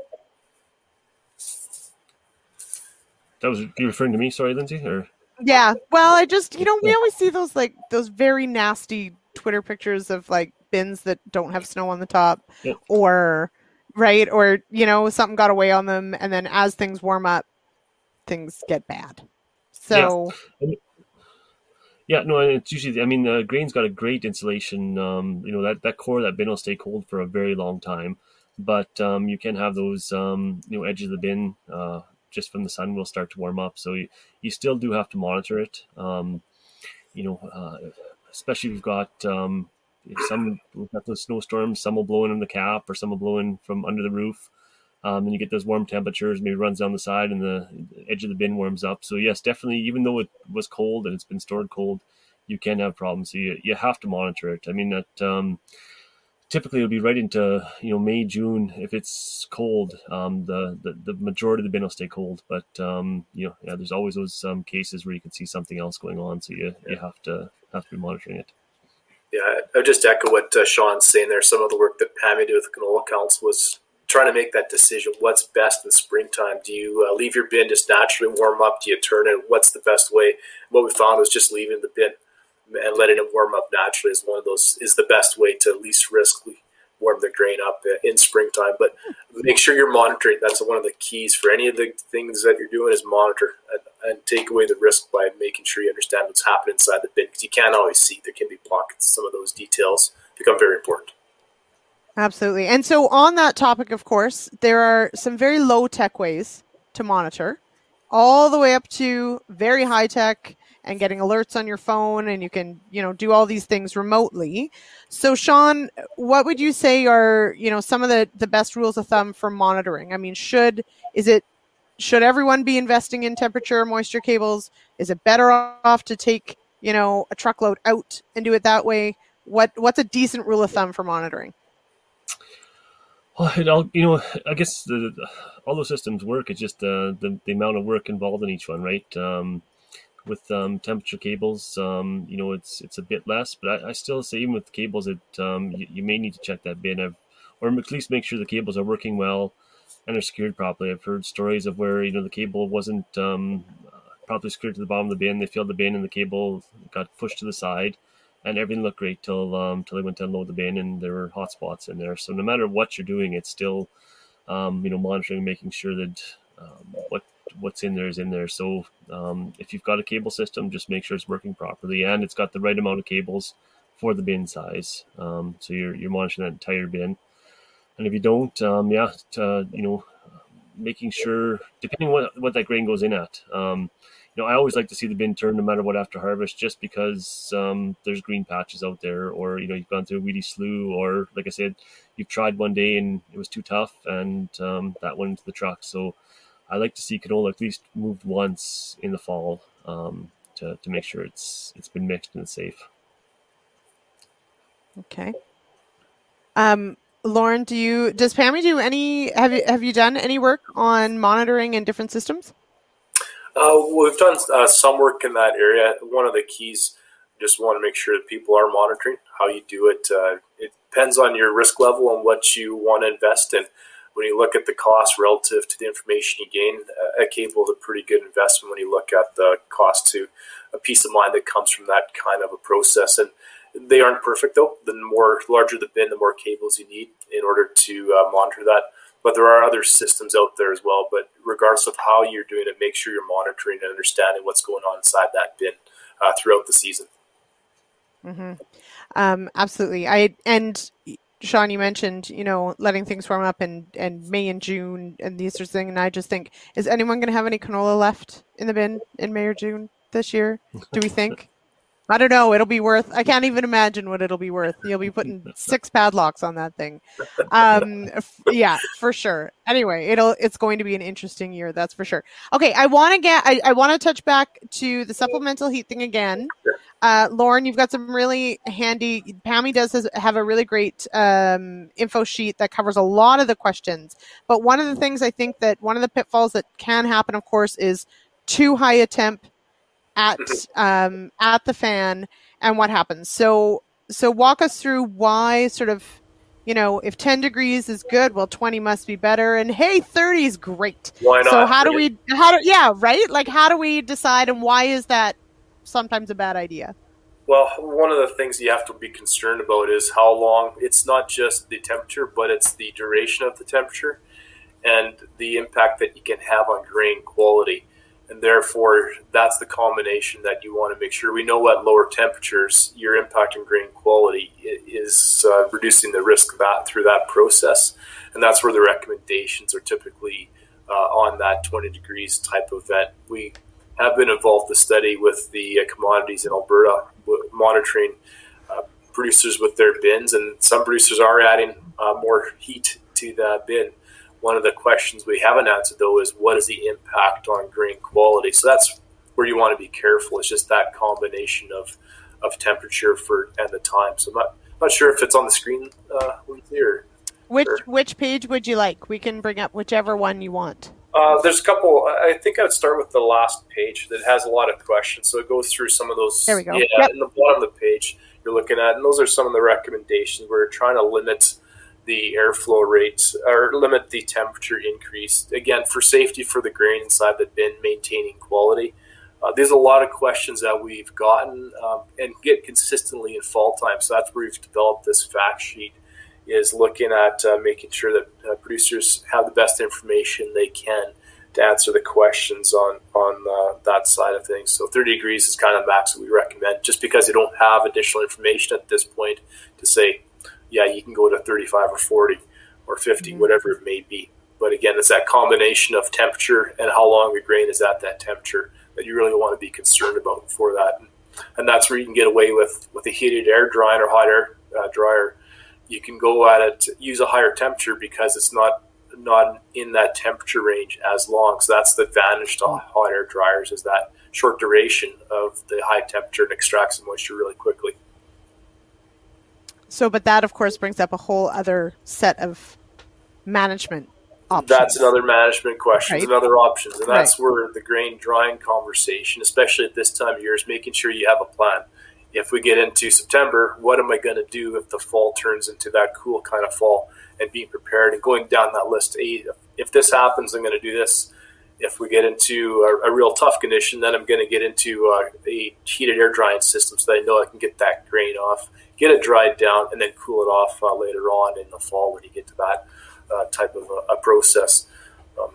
That was you referring to me, sorry, Lindsay, or yeah. Well, I just you know we always see those like those very nasty Twitter pictures of like bins that don't have snow on the top yep. or right or you know something got away on them and then as things warm up things get bad. So yeah, yeah no it's usually i mean the grain's got a great insulation um, you know that, that core that bin will stay cold for a very long time. But um, you can have those um, you know edges of the bin uh, just from the sun will start to warm up. So you, you still do have to monitor it. Um, you know uh, especially if you've got um, some got those snowstorms. Some will blow in on the cap, or some will blow in from under the roof. Um, and you get those warm temperatures. Maybe runs down the side, and the edge of the bin warms up. So yes, definitely. Even though it was cold and it's been stored cold, you can have problems. So you you have to monitor it. I mean that. Um, typically, it'll be right into you know May June if it's cold. Um, the, the the majority of the bin will stay cold, but um, you know yeah, there's always those um, cases where you can see something else going on. So you you have to have to be monitoring it. Yeah, I would just echo what uh, Shawn's saying there. Some of the work that PAMI did with the Canola Council was trying to make that decision. What's best in springtime? Do you uh, leave your bin just naturally warm up? Do you turn it? What's the best way? What we found was just leaving the bin and letting it warm up naturally is one of those is the best way to least risk warm the grain up in springtime. But make sure you're monitoring. That's one of the keys for any of the things that you're doing is monitor and, and take away the risk by making sure you understand what's happening inside the bin because you can't always see. There can be pockets. Some of those details become very important. Absolutely. And so on that topic, of course, there are some very low tech ways to monitor all the way up to very high tech and getting alerts on your phone and you can, you know, do all these things remotely. So Shawn, what would you say are, you know, some of the, the best rules of thumb for monitoring? I mean, should, is it, should everyone be investing in temperature moisture cables? Is it better off to take, you know, a truckload out and do it that way? What, what's a decent rule of thumb for monitoring? Well, you know, I guess the, all those systems work. It's just uh, the the amount of work involved in each one, right? Um, with um, temperature cables, um, you know, it's it's a bit less, but I, I still say even with cables, it um, you, you, may need to check that bin, I've, or at least make sure the cables are working well and are secured properly. I've heard stories of where you know the cable wasn't um, properly secured to the bottom of the bin. They filled the bin and the cable got pushed to the side and everything looked great till um, till they went to unload the bin and there were hot spots in there. So no matter what you're doing, it's still um, you know monitoring, making sure that um, what what's in there is in there. So um, if you've got a cable system, just make sure it's working properly and it's got the right amount of cables for the bin size. Um, so you're you're monitoring that entire bin. And if you don't, um, yeah, to, you know, making sure depending what what that grain goes in at. Um, you know, I always like to see the bin turned no matter what after harvest, just because um, there's green patches out there, or you know, you've gone through a weedy slough, or like I said, you've tried one day and it was too tough, and um, that went into the truck. So I like to see canola at least moved once in the fall um, to to make sure it's it's been mixed and safe. Okay. Um, Lorne, do you does PAMI do any have you have you done any work on monitoring in different systems? Uh, we've done uh, some work in that area. One of the keys, just want to make sure that people are monitoring how you do it. Uh, it depends on your risk level and what you want to invest in. When you look at the cost relative to the information you gain, uh, a cable is a pretty good investment when you look at the cost to a peace of mind that comes from that kind of a process. And they aren't perfect though. The more larger the bin, the more cables you need in order to uh, monitor that but there are other systems out there as well. But regardless of how you're doing it, make sure you're monitoring and understanding what's going on inside that bin uh, throughout the season. Mm-hmm. Um, absolutely. I and Shawn, you mentioned you know letting things warm up in and May and June and these sorts of things. And I just think, is anyone going to have any canola left in the bin in May or June this year? Do we think? I don't know. It'll be worth. I can't even imagine what it'll be worth. You'll be putting six padlocks on that thing. Um, f- yeah, for sure. Anyway, it'll. It's going to be an interesting year. That's for sure. Okay, I want to get. I, I want to touch back to the supplemental heat thing again. Uh, Lorne, you've got some really handy. PAMI does has, have a really great um, info sheet that covers a lot of the questions. But one of the things I think that one of the pitfalls that can happen, of course, is too high a temp at um, at the fan and what happens. So so walk us through why sort of you know if 10 degrees is good well 20 must be better and hey 30 is great why not so how do we how do yeah right like how do we decide and why is that sometimes a bad idea. Well one of the things you have to be concerned about is how long it's not just the temperature but it's the duration of the temperature and the impact that you can have on grain quality. And therefore that's the combination that you want to make sure we know at lower temperatures your impact on grain quality is uh, reducing the risk that through that process. And that's where the recommendations are typically uh, on that 20 degrees type of event we have been involved in the study with the uh, commodities in alberta monitoring uh, producers with their bins and some producers are adding uh, more heat to the bin one of the questions we haven't answered though is what is the impact on grain quality? So that's where you want to be careful. It's just that combination of of temperature for and the time. So I'm not not sure if it's on the screen, uh, Lindsay, or which or, which page would you like? We can bring up whichever one you want. Uh, there's a couple. I think I'd start with the last page that has a lot of questions. So it goes through some of those. There we go. Yeah, yep. in the bottom of the page you're looking at, and those are some of the recommendations. We're trying to limit the airflow rates or limit the temperature increase. Again, for safety for the grain inside the bin, maintaining quality. Uh, there's a lot of questions that we've gotten um, and get consistently in fall time. So that's where we've developed this fact sheet is looking at uh, making sure that uh, producers have the best information they can to answer the questions on on uh, that side of things. So 30 degrees is kind of max that we recommend, just because they don't have additional information at this point to say yeah, you can go to 35 or 40 or 50, mm-hmm. whatever it may be. But again, it's that combination of temperature and how long the grain is at that temperature that you really want to be concerned about for that. And, and that's where you can get away with with a heated air drying or hot air uh, dryer. You can go at it use a higher temperature because it's not not in that temperature range as long. So that's the advantage to hot air dryers is that short duration of the high temperature and extracts the moisture really quickly. So, but that of course brings up a whole other set of management options. That's another management question, Right. another options, and that's Right. where the grain drying conversation, especially at this time of year, is making sure you have a plan. If we get into September, what am I going to do if the fall turns into that cool kind of fall, and being prepared and going down that list. Hey, if this happens, I'm going to do this. If we get into a, a real tough condition, then I'm going to get into uh, a heated air drying system so that I know I can get that grain off, get it dried down, and then cool it off uh, later on in the fall when you get to that uh, type of a, a process. Um,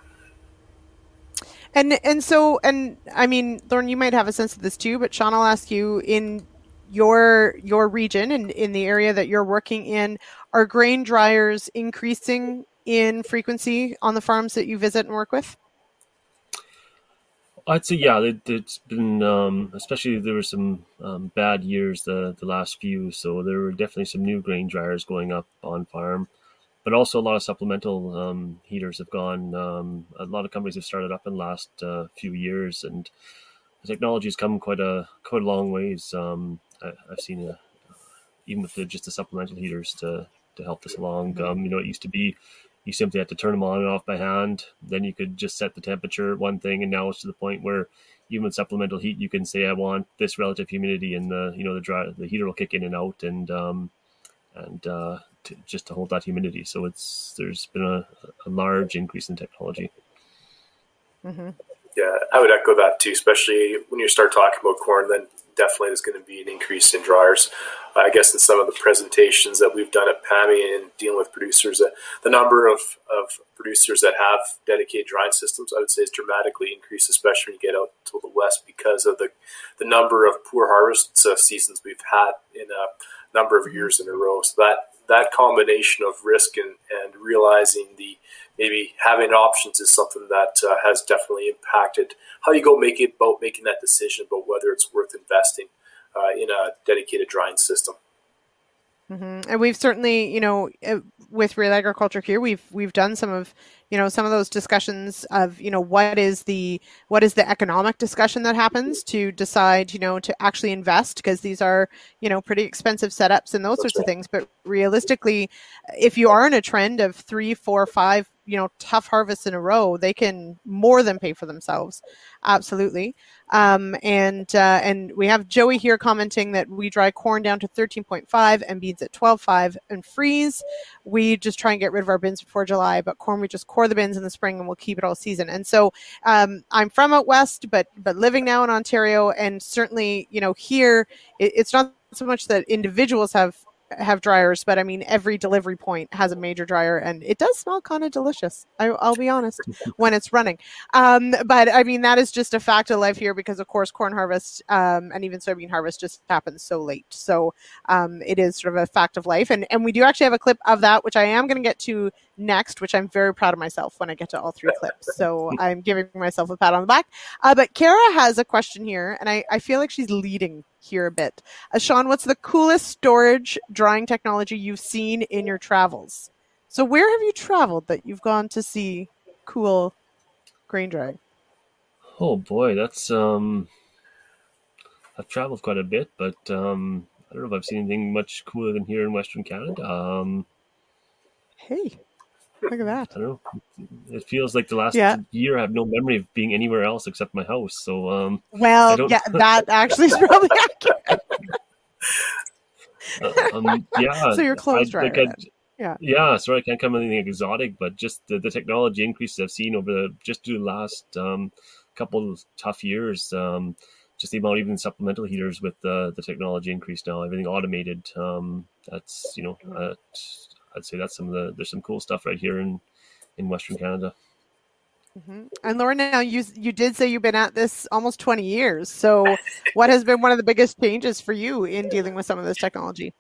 And and so and I mean, Lorne, you might have a sense of this too, but Shawn, I'll ask you in your your region and in the area that you're working in, are grain dryers increasing in frequency on the farms that you visit and work with? I'd say yeah, it, it's been um, especially there were some um, bad years the the last few, so there were definitely some new grain dryers going up on farm, but also a lot of supplemental um, heaters have gone. Um, a lot of companies have started up in the last uh, few years, and the technology has come quite a quite a long ways. I, I've seen a, even with the, just the supplemental heaters to to help this along. Um, you know, it used to be you simply had to turn them on and off by hand. Then you could just set the temperature one thing, and now it's to the point where even with supplemental heat, you can say I want this relative humidity, and the you know the dry the heater will kick in and out, and um, and uh, to, just to hold that humidity. So it's there's been a, a large increase in technology. Mm-hmm. Yeah, I would echo that too, especially when you start talking about corn, then definitely there's going to be an increase in dryers. I guess in some of the presentations that we've done at PAMI and dealing with producers, uh, the number of, of producers that have dedicated drying systems, I would say, is dramatically increased, especially when you get out to the west because of the, the number of poor harvest uh, seasons we've had in a number of years in a row. So that, that combination of risk and, and realizing the maybe having options is something that uh, has definitely impacted how you go make it about making that decision about whether it's worth investing uh, in a dedicated drying system. Mm-hmm. And we've certainly, you know, uh, with real agriculture here, we've we've done some of, you know, some of those discussions of, you know, what is the what is the economic discussion that happens to decide, you know, to actually invest because these are, you know, pretty expensive setups and those sorts of things. But realistically, if you are in a trend of three, four, five, you know, tough harvests in a row, they can more than pay for themselves. Absolutely. Um, and uh, and we have Joey here commenting that we dry corn down to 13.5 and beans at 12.5 and freeze. We just try and get rid of our bins before July, but corn we just core the bins in the spring and we'll keep it all season. And so um, I'm from out west, but but living now in Ontario, and certainly you know here it, it's not so much that individuals have have dryers, but I mean every delivery point has a major dryer, and it does smell kind of delicious. I, I'll be honest when it's running. Um, but I mean that is just a fact of life here because of course corn harvest um, and even soybean harvest just happens so late. So um, it is sort of a fact of life, and and we do actually have a clip of that, which I am going to get to next, which I'm very proud of myself when I get to all three clips. So I'm giving myself a pat on the back. Uh, but Kara has a question here, and I, I feel like she's leading here a bit. Uh, Shawn, what's the coolest storage drying technology you've seen in your travels? So where have you traveled that you've gone to see cool grain drying? Oh boy, that's um. I've traveled quite a bit, but um, I don't know if I've seen anything much cooler than here in Western Canada. Um, Hey, look at that. I don't know. It feels like the last Yeah. year I have no memory of being anywhere else except my house. So um, Well, yeah, that actually is probably accurate. uh, um, yeah. So you're close like dryer Yeah. Yeah, sorry, I can't come with anything exotic, but just the, the technology increases I've seen over the just through the last um, couple of tough years. Um, just the amount, even supplemental heaters with the the technology increase now, everything automated. Um, that's you know, uh, I'd say that's some of the there's some cool stuff right here in in Western Canada. Mhm. And Lorne, now you you did say you've been at this almost 20 years. So, what has been one of the biggest changes for you in dealing with some of this technology?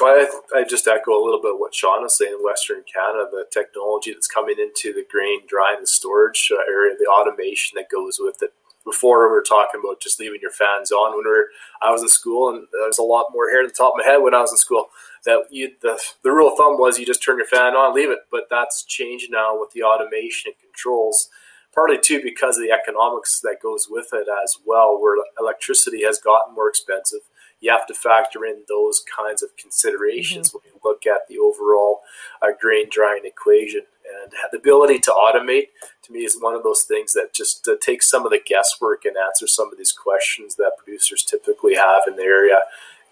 I, I just echo a little bit what Shawn is saying in Western Canada, the technology that's coming into the grain drying and storage uh, area, the automation that goes with it. before we were talking about just leaving your fans on when we were, I was in school and there was a lot more hair on the top of my head when I was in school. That you, the the rule of thumb was you just turn your fan on, leave it. But that's changed now with the automation and controls. Partly too because of the economics that goes with it as well, where electricity has gotten more expensive. You have to factor in those kinds of considerations mm-hmm. when you look at the overall uh, grain drying equation. And the ability to automate to me is one of those things that just uh, takes some of the guesswork and answers some of these questions that producers typically have in the area.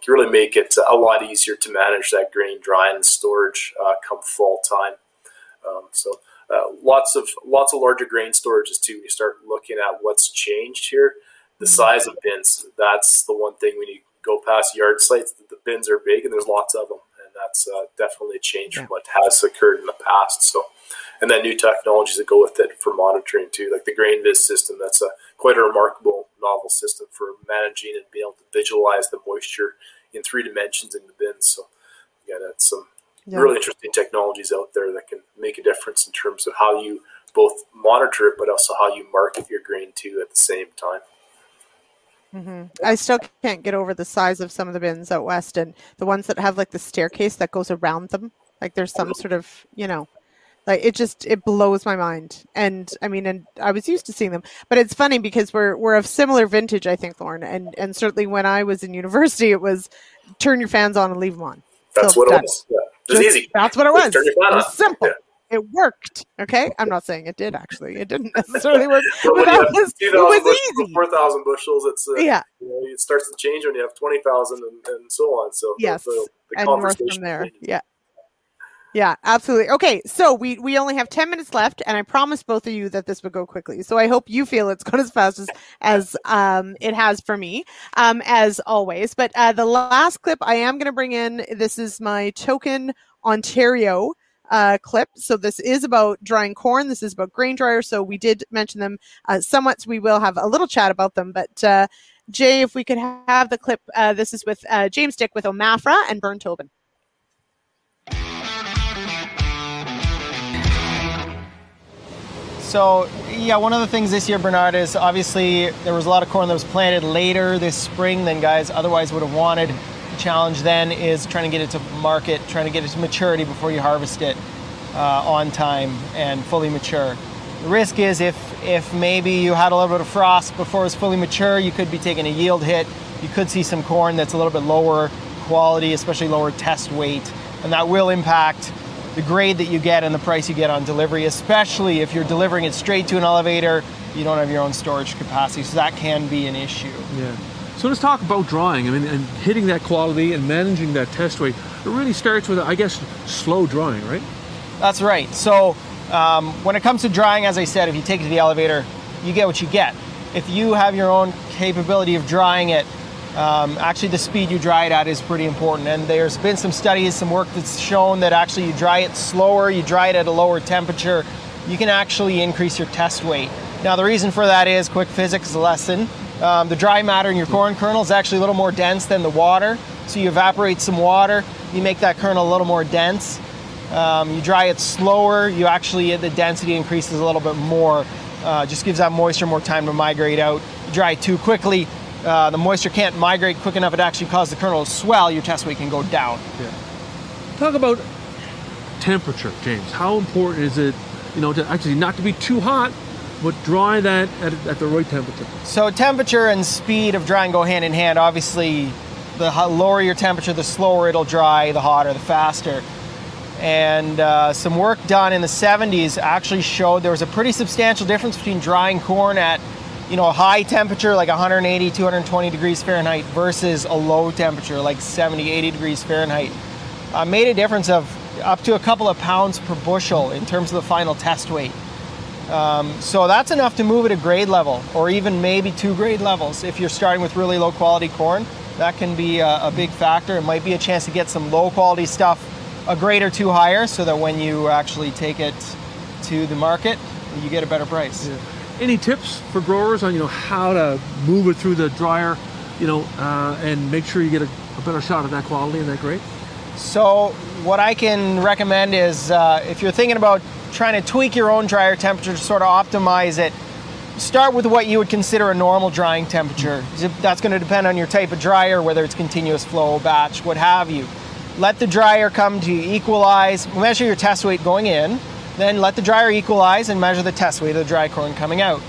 Really make it a lot easier to manage that grain drying and storage uh, come fall time. Um, so uh, lots of lots of larger grain storages too. When you start looking at what's changed here, the mm-hmm. size of bins. That's the one thing when you go past yard sites. The bins are big and there's lots of them, and that's uh, definitely a change yeah. from what has occurred in the past. So and then new technologies that go with it for monitoring too, like the GrainViz system. That's a quite a remarkable novel system for managing and being able to visualize the moisture in three dimensions in the bins. So yeah, that's some yeah. really interesting technologies out there that can make a difference in terms of how you both monitor it, but also how you market your grain too at the same time. Mm-hmm. I still can't get over the size of some of the bins out west, and the ones that have like the staircase that goes around them. Like there's some sort of you know like it just it blows my mind. And I mean, and I was used to seeing them, but it's funny because we're we're of similar vintage, I think, Lorne. And and certainly when I was in university, it was turn your fans on and leave them on. That's so what it was. Yeah. It was easy. That's what it was. Turn your fan it was on. simple. Yeah it worked. Okay, I'm not saying it did. Actually, it didn't necessarily work, but, but that was, it was bushels, easy. Four thousand bushels. It's uh, yeah. You know, it starts to change when you have twenty thousand and, and so on. So yes, the, the and north from there. Changes. Yeah, yeah, absolutely. Okay, so we we only have 10 minutes left and I promised both of you that this would go quickly. So I hope you feel it's gone as fast as as um it has for me. Um as always. But uh the last clip I am going to bring in this is my token Ontario uh, clip. So this is about drying corn. This is about grain dryer. So we did mention them uh, somewhat. So we will have a little chat about them. But uh, Jay, if we could have the clip, uh, this is with uh, James Dick with Omafra and Burn Tobin. So, yeah, one of the things this year, Bernard, is obviously there was a lot of corn that was planted later this spring than guys otherwise would have wanted. The challenge then is trying to get it to market, trying to get it to maturity before you harvest it uh, on time and fully mature. The risk is if, if maybe you had a little bit of frost before it was fully mature, you could be taking a yield hit. You could see some corn that's a little bit lower quality, especially lower test weight, and that will impact the grade that you get and the price you get on delivery, especially if you're delivering it straight to an elevator, you don't have your own storage capacity, so that can be an issue. Yeah. So let's talk about drying. I mean, and hitting that quality and managing that test weight. It really starts with, I guess, slow drying, right? That's right. So um, when it comes to drying, as I said, if you take it to the elevator, you get what you get. If you have your own capability of drying it um, actually, the speed you dry it at is pretty important. And there's been some studies, some work that's shown that actually you dry it slower, you dry it at a lower temperature, you can actually increase your test weight. Now, the reason for that is quick physics lesson. Um, the dry matter in your corn kernel is actually a little more dense than the water. So you evaporate some water, you make that kernel a little more dense. Um, you dry it slower, you actually, the density increases a little bit more. Uh, just gives that moisture more time to migrate out. You dry too quickly, uh, the moisture can't migrate quick enough, it actually causes the kernel to swell, your test weight can go down. Yeah. Talk about temperature, James. How important is it, you know, to actually not to be too hot, but dry that at, at the right temperature? So temperature and speed of drying go hand in hand. Obviously, the lower your temperature, the slower it'll dry, the hotter, the faster. And uh, some work done in the 70s actually showed there was a pretty substantial difference between drying corn at you know, a high temperature like 180, 220 degrees Fahrenheit versus a low temperature like 70, 80 degrees Fahrenheit uh, made a difference of up to a couple of pounds per bushel in terms of the final test weight. Um, so that's enough to move at a grade level or even maybe two grade levels. If you're starting with really low quality corn, that can be a, a big factor. It might be a chance to get some low quality stuff a grade or two higher so that when you actually take it to the market, you get a better price. Yeah any tips for growers on you know how to move it through the dryer, you know, uh, and make sure you get a, a, better shot of that quality and that grade? So what I can recommend is uh, if you're thinking about trying to tweak your own dryer temperature to sort of optimize it, start with what you would consider a normal drying temperature. That's going to depend on your type of dryer, whether it's continuous flow, batch, what have you. Let the dryer come to equalize, measure your test weight going in, then let the dryer equalize and measure the test weight of the dry corn coming out.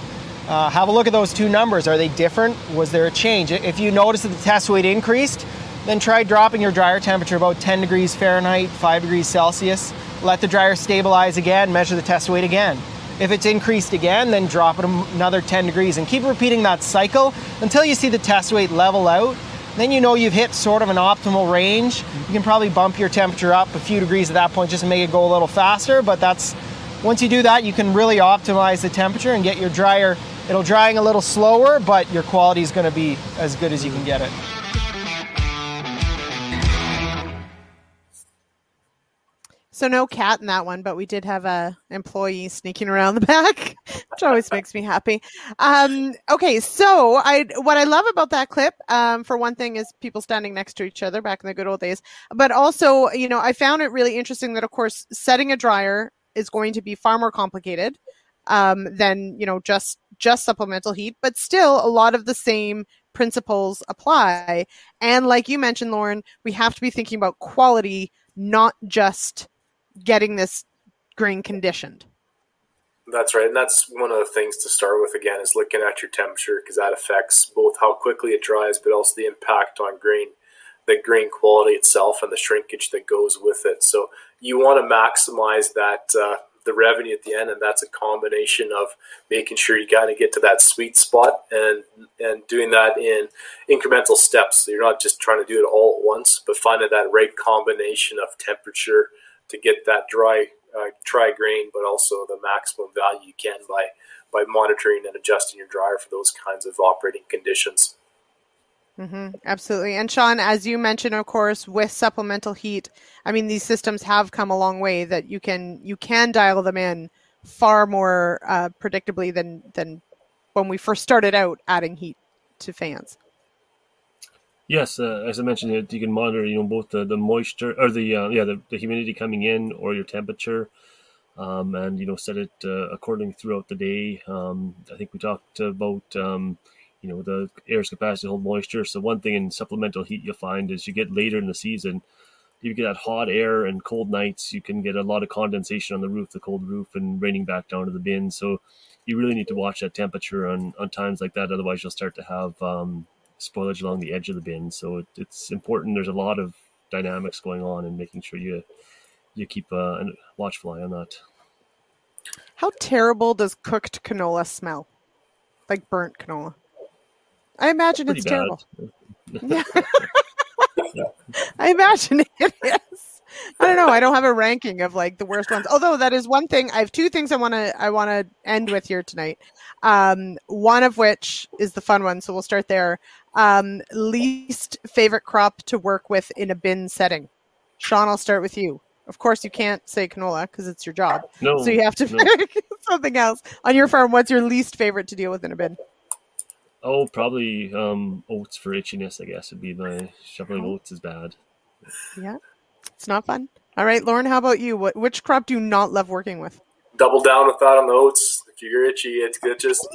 Uh, have a look at those two numbers. Are they different? Was there a change? If you notice that the test weight increased, then try dropping your dryer temperature about 10 degrees Fahrenheit, 5 degrees Celsius. Let the dryer stabilize again, measure the test weight again. If it's increased again, then drop it another 10 degrees and keep repeating that cycle until you see the test weight level out. Then you know you've hit sort of an optimal range. You can probably bump your temperature up a few degrees at that point just to make it go a little faster, but that's once you do that, you can really optimize the temperature and get your dryer. It'll drying a little slower, but your quality is going to be as good as you can get it. So no cat in that one, but we did have a employee sneaking around the back, which always makes me happy. Um, okay, so I what I love about that clip, um, for one thing, is people standing next to each other back in the good old days. But also, you know, I found it really interesting that, of course, setting a dryer is going to be far more complicated um, than you know just just supplemental heat, but still a lot of the same principles apply. And like you mentioned, Lorne, we have to be thinking about quality, not just getting this grain conditioned. That's right, and that's one of the things to start with. Again, is looking at your temperature because that affects both how quickly it dries, but also the impact on grain, the grain quality itself, and the shrinkage that goes with it. So you want to maximize that uh, the revenue at the end, and that's a combination of making sure you kind of get to that sweet spot and and doing that in incremental steps. So you're not just trying to do it all at once, but finding that right combination of temperature to get that dry uh, grain, but also the maximum value you can by by monitoring and adjusting your dryer for those kinds of operating conditions. Mm-hmm, absolutely. And Shawn, as you mentioned, of course, with supplemental heat, I mean, these systems have come a long way that you can you can dial them in far more uh, predictably than than when we first started out adding heat to fans. Yes, uh, as I mentioned, you can monitor you know both the, the moisture or the uh, yeah the, the humidity coming in or your temperature, um, and you know set it uh, accordingly throughout the day. Um, I think we talked about um, you know the air's capacity to hold moisture. So one thing in supplemental heat you'll find is you get later in the season, you get that hot air and cold nights. You can get a lot of condensation on the roof, the cold roof, and raining back down to the bin. So you really need to watch that temperature on on times like that. Otherwise, you'll start to have um, spoilage along the edge of the bin. So it, it's important. There's a lot of dynamics going on and making sure you you keep uh, a watchful eye on that. How terrible does cooked canola smell? Like burnt canola. I imagine it's, it's terrible. yeah. I imagine it is. I don't know. I don't have a ranking of like the worst ones. Although that is one thing. I have two things I want to I want to end with here tonight. Um, one of which is the fun one, so we'll start there. Um, least favorite crop to work with in a bin setting. Shawn, I'll start with you. Of course, you can't say canola because it's your job. No, so you have to no. pick something else on your farm. What's your least favorite to deal with in a bin? Oh, probably um, oats for itchiness. I guess would be my shoveling oh. oats is bad. Yeah, it's not fun. All right, Lorne, how about you? What which crop do you not love working with? Double down with that on the oats. You're itchy, it's just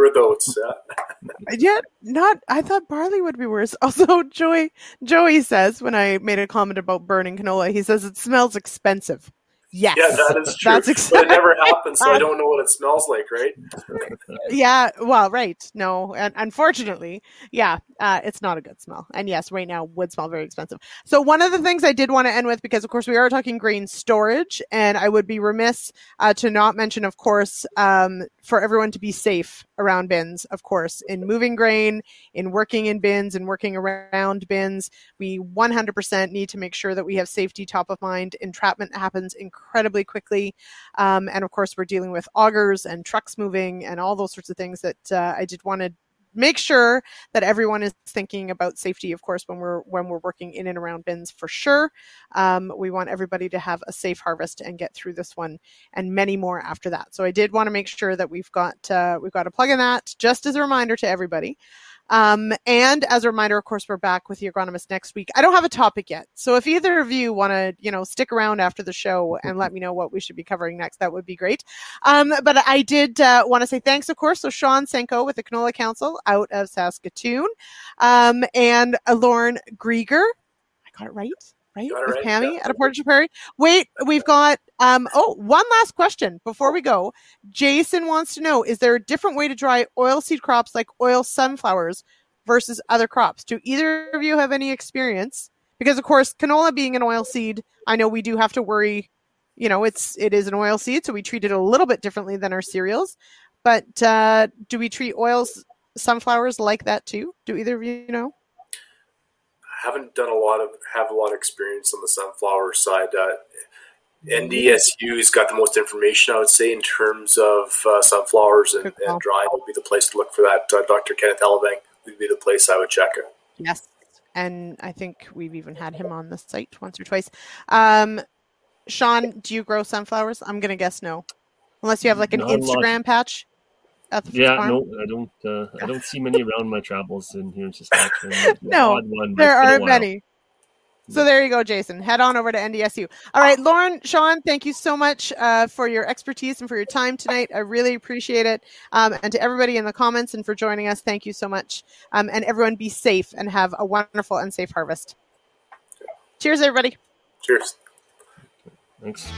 with oats. Yeah. yeah, not. I thought barley would be worse. Also, Joey Joey says when I made a comment about burning canola, he says it smells expensive. Yes. Yeah, that is true. That's exactly. But it never happens, so I don't know what it smells like, right? yeah, well, right. No, and unfortunately, yeah, uh, it's not a good smell. And yes, right now would smell very expensive. So one of the things I did want to end with, because of course we are talking grain storage, and I would be remiss uh, to not mention, of course, um, for everyone to be safe around bins, of course, in moving grain, in working in bins, and working around bins. We 100% need to make sure that we have safety top of mind. Entrapment happens incredibly quickly. Um, and of course, we're dealing with augers and trucks moving and all those sorts of things that uh, I did want to make sure that everyone is thinking about safety of course when we're when we're working in and around bins for sure. Um, we want everybody to have a safe harvest and get through this one and many more after that. So i did want to make sure that we've got uh, we've got a plug in that. Just as a reminder to everybody Um, and as a reminder, of course, we're back with the agronomist next week. I don't have a topic yet. So if either of you want to, you know, stick around after the show and let me know what we should be covering next, that would be great. Um, but I did uh, want to say thanks, of course. So Shawn Senko with the Canola Council out of Saskatoon um, and Lorne Grieger. I got it right right? With right, PAMI yeah. at a Portage Prairie. Wait, we've got um oh one last question before we go. Jason wants to know: Is there a different way to dry oilseed crops like oil sunflowers versus other crops? Do either of you have any experience? Because of course, canola being an oilseed, I know we do have to worry. You know, it's it is an oilseed, so we treat it a little bit differently than our cereals. But uh, do we treat oils sunflowers like that too? Do either of you know? Haven't done a lot of have a lot of experience on the sunflower side. Uh, NDSU's got the most information, I would say, in terms of uh, sunflowers and, and drying would be the place to look for that. Uh, Dr. Kenneth Hellevang would be the place I would check it. Yes, and I think we've even had him on the site once or twice. Um, Shawn, do you grow sunflowers? I'm gonna guess no, unless you have like an Not Instagram patch at the yeah, farm? no, I don't. Uh, I don't see many around my travels in here in Saskatchewan. no, one, there aren't many. So there you go, Jason. Head on over to NDSU. All right, Lorne, Shawn, thank you so much uh, for your expertise and for your time tonight. I really appreciate it. Um, and to everybody in the comments and for joining us, thank you so much. Um, and everyone, be safe and have a wonderful and safe harvest. Cheers, everybody. Cheers. Thanks.